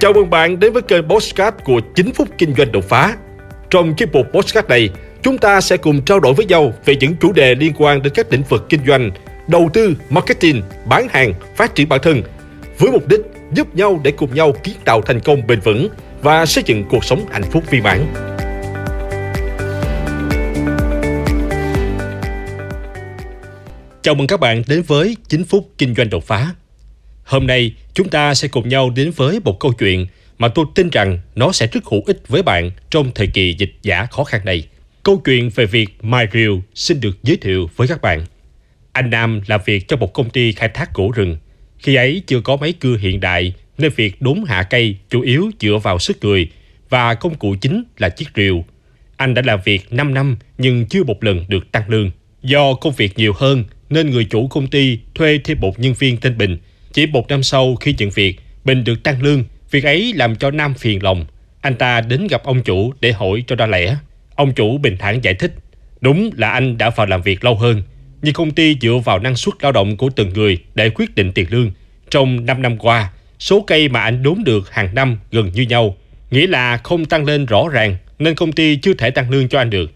Chào mừng bạn đến với kênh Postcard của 9 phút kinh doanh đột phá. Trong chiếc mục Postcard này, chúng ta sẽ cùng trao đổi với nhau về những chủ đề liên quan đến các lĩnh vực kinh doanh, đầu tư, marketing, bán hàng, phát triển bản thân, với mục đích giúp nhau để cùng nhau kiến tạo thành công bền vững và xây dựng cuộc sống hạnh phúc viên mãn. Chào mừng các bạn đến với 9 phút kinh doanh đột phá. Hôm nay, chúng ta sẽ cùng nhau đến với một câu chuyện mà tôi tin rằng nó sẽ rất hữu ích với bạn trong thời kỳ dịch giả khó khăn này. Câu chuyện về việc Mai xin được giới thiệu với các bạn. Anh Nam làm việc cho một công ty khai thác gỗ rừng. Khi ấy chưa có máy cưa hiện đại nên việc đốn hạ cây chủ yếu dựa vào sức người và công cụ chính là chiếc rìu. Anh đã làm việc 5 năm nhưng chưa một lần được tăng lương. Do công việc nhiều hơn nên người chủ công ty thuê thêm một nhân viên tên Bình. Chỉ một năm sau khi nhận việc, Bình được tăng lương. Việc ấy làm cho Nam phiền lòng. Anh ta đến gặp ông chủ để hỏi cho ra lẽ. Ông chủ bình thản giải thích. Đúng là anh đã vào làm việc lâu hơn, nhưng công ty dựa vào năng suất lao động của từng người để quyết định tiền lương. Trong 5 năm qua, số cây mà anh đốn được hàng năm gần như nhau, nghĩa là không tăng lên rõ ràng nên công ty chưa thể tăng lương cho anh được.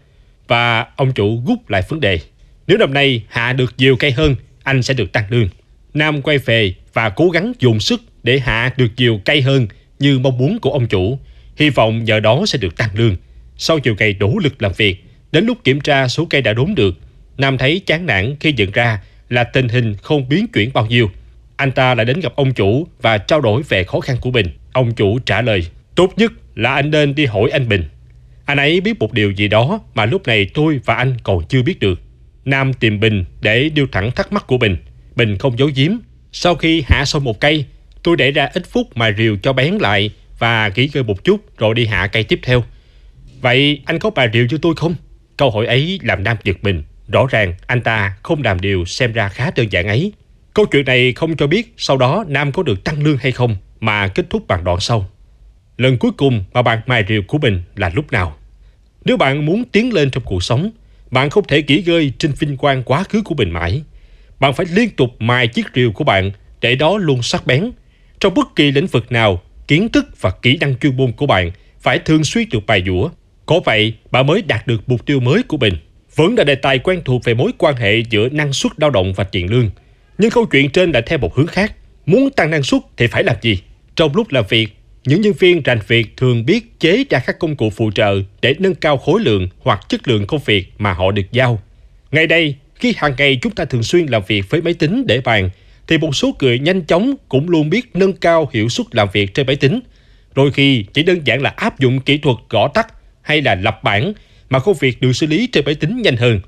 Và ông chủ gút lại vấn đề. Nếu năm nay hạ được nhiều cây hơn, anh sẽ được tăng lương. Nam quay về và cố gắng dùng sức để hạ được nhiều cây hơn như mong muốn của ông chủ. Hy vọng nhờ đó sẽ được tăng lương. Sau nhiều ngày nỗ lực làm việc, đến lúc kiểm tra số cây đã đốn được, Nam thấy chán nản khi nhận ra là tình hình không biến chuyển bao nhiêu. Anh ta lại đến gặp ông chủ và trao đổi về khó khăn của Bình. Ông chủ trả lời, tốt nhất là anh nên đi hỏi anh Bình. Anh ấy biết một điều gì đó mà lúc này tôi và anh còn chưa biết được. Nam tìm Bình để điêu thẳng thắc mắc của Bình. Bình không giấu giếm. Sau khi hạ xong một cây, tôi để ra ít phút mà rìu cho bén lại và nghỉ ngơi một chút rồi đi hạ cây tiếp theo. Vậy anh có bà rìu cho tôi không? Câu hỏi ấy làm Nam giật mình. Rõ ràng anh ta không làm điều xem ra khá đơn giản ấy. Câu chuyện này không cho biết sau đó Nam có được tăng lương hay không mà kết thúc bằng đoạn sau. Lần cuối cùng mà bạn mài rìu của mình là lúc nào? Nếu bạn muốn tiến lên trong cuộc sống, bạn không thể nghỉ ngơi trên vinh quang quá khứ của mình mãi. Bạn phải liên tục mài chiếc rìu của bạn để đó luôn sắc bén. Trong bất kỳ lĩnh vực nào, kiến thức và kỹ năng chuyên môn của bạn phải thường xuyên được bài dũa. Có vậy, bạn mới đạt được mục tiêu mới của mình. Vẫn là đề tài quen thuộc về mối quan hệ giữa năng suất lao động và tiền lương. Nhưng câu chuyện trên lại theo một hướng khác. Muốn tăng năng suất thì phải làm gì? Trong lúc làm việc, những nhân viên rành việc thường biết chế ra các công cụ phụ trợ để nâng cao khối lượng hoặc chất lượng công việc mà họ được giao. Ngày đây, khi hàng ngày chúng ta thường xuyên làm việc với máy tính để bàn, thì một số người nhanh chóng cũng luôn biết nâng cao hiệu suất làm việc trên máy tính. Đôi khi chỉ đơn giản là áp dụng kỹ thuật gõ tắt hay là lập bản mà công việc được xử lý trên máy tính nhanh hơn.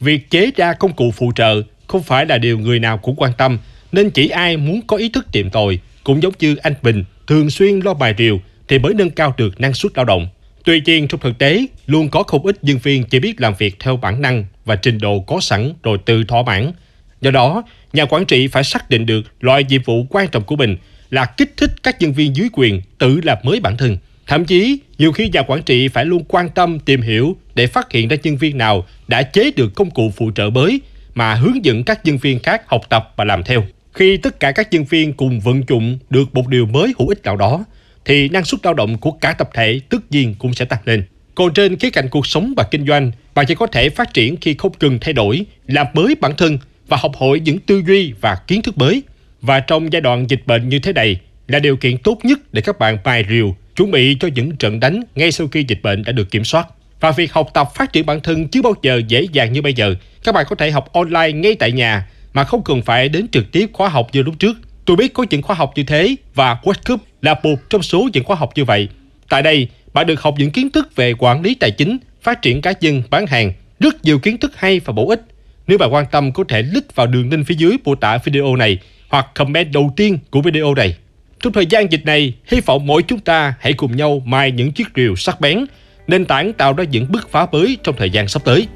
Việc chế ra công cụ phụ trợ không phải là điều người nào cũng quan tâm, nên chỉ ai muốn có ý thức tìm tòi, cũng giống như anh Bình thường xuyên lo bài điều thì mới nâng cao được năng suất lao động. Tuy nhiên trong thực tế, luôn có không ít nhân viên chỉ biết làm việc theo bản năng và trình độ có sẵn rồi tự thỏa mãn. Do đó, nhà quản trị phải xác định được loại nhiệm vụ quan trọng của mình là kích thích các nhân viên dưới quyền tự làm mới bản thân. Thậm chí, nhiều khi nhà quản trị phải luôn quan tâm tìm hiểu để phát hiện ra nhân viên nào đã chế được công cụ phụ trợ mới mà hướng dẫn các nhân viên khác học tập và làm theo. Khi tất cả các nhân viên cùng vận dụng được một điều mới hữu ích nào đó, thì năng suất lao động của cả tập thể tất nhiên cũng sẽ tăng lên. Còn trên khía cạnh cuộc sống và kinh doanh, bạn chỉ có thể phát triển khi không cần thay đổi, làm mới bản thân và học hỏi những tư duy và kiến thức mới. Và trong giai đoạn dịch bệnh như thế này là điều kiện tốt nhất để các bạn bài rìu, chuẩn bị cho những trận đánh ngay sau khi dịch bệnh đã được kiểm soát. Và việc học tập phát triển bản thân chưa bao giờ dễ dàng như bây giờ. Các bạn có thể học online ngay tại nhà mà không cần phải đến trực tiếp khóa học như lúc trước. Tôi biết có những khóa học như thế và Westcup là một trong số những khóa học như vậy. Tại đây, bạn được học những kiến thức về quản lý tài chính, phát triển cá nhân, bán hàng, rất nhiều kiến thức hay và bổ ích. Nếu bạn quan tâm có thể click vào đường link phía dưới mô tả video này hoặc comment đầu tiên của video này. Trong thời gian dịch này, hy vọng mỗi chúng ta hãy cùng nhau mai những chiếc rìu sắc bén, nền tảng tạo ra những bước phá mới trong thời gian sắp tới.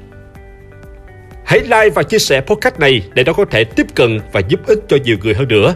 Hãy like và chia sẻ podcast này để nó có thể tiếp cận và giúp ích cho nhiều người hơn nữa.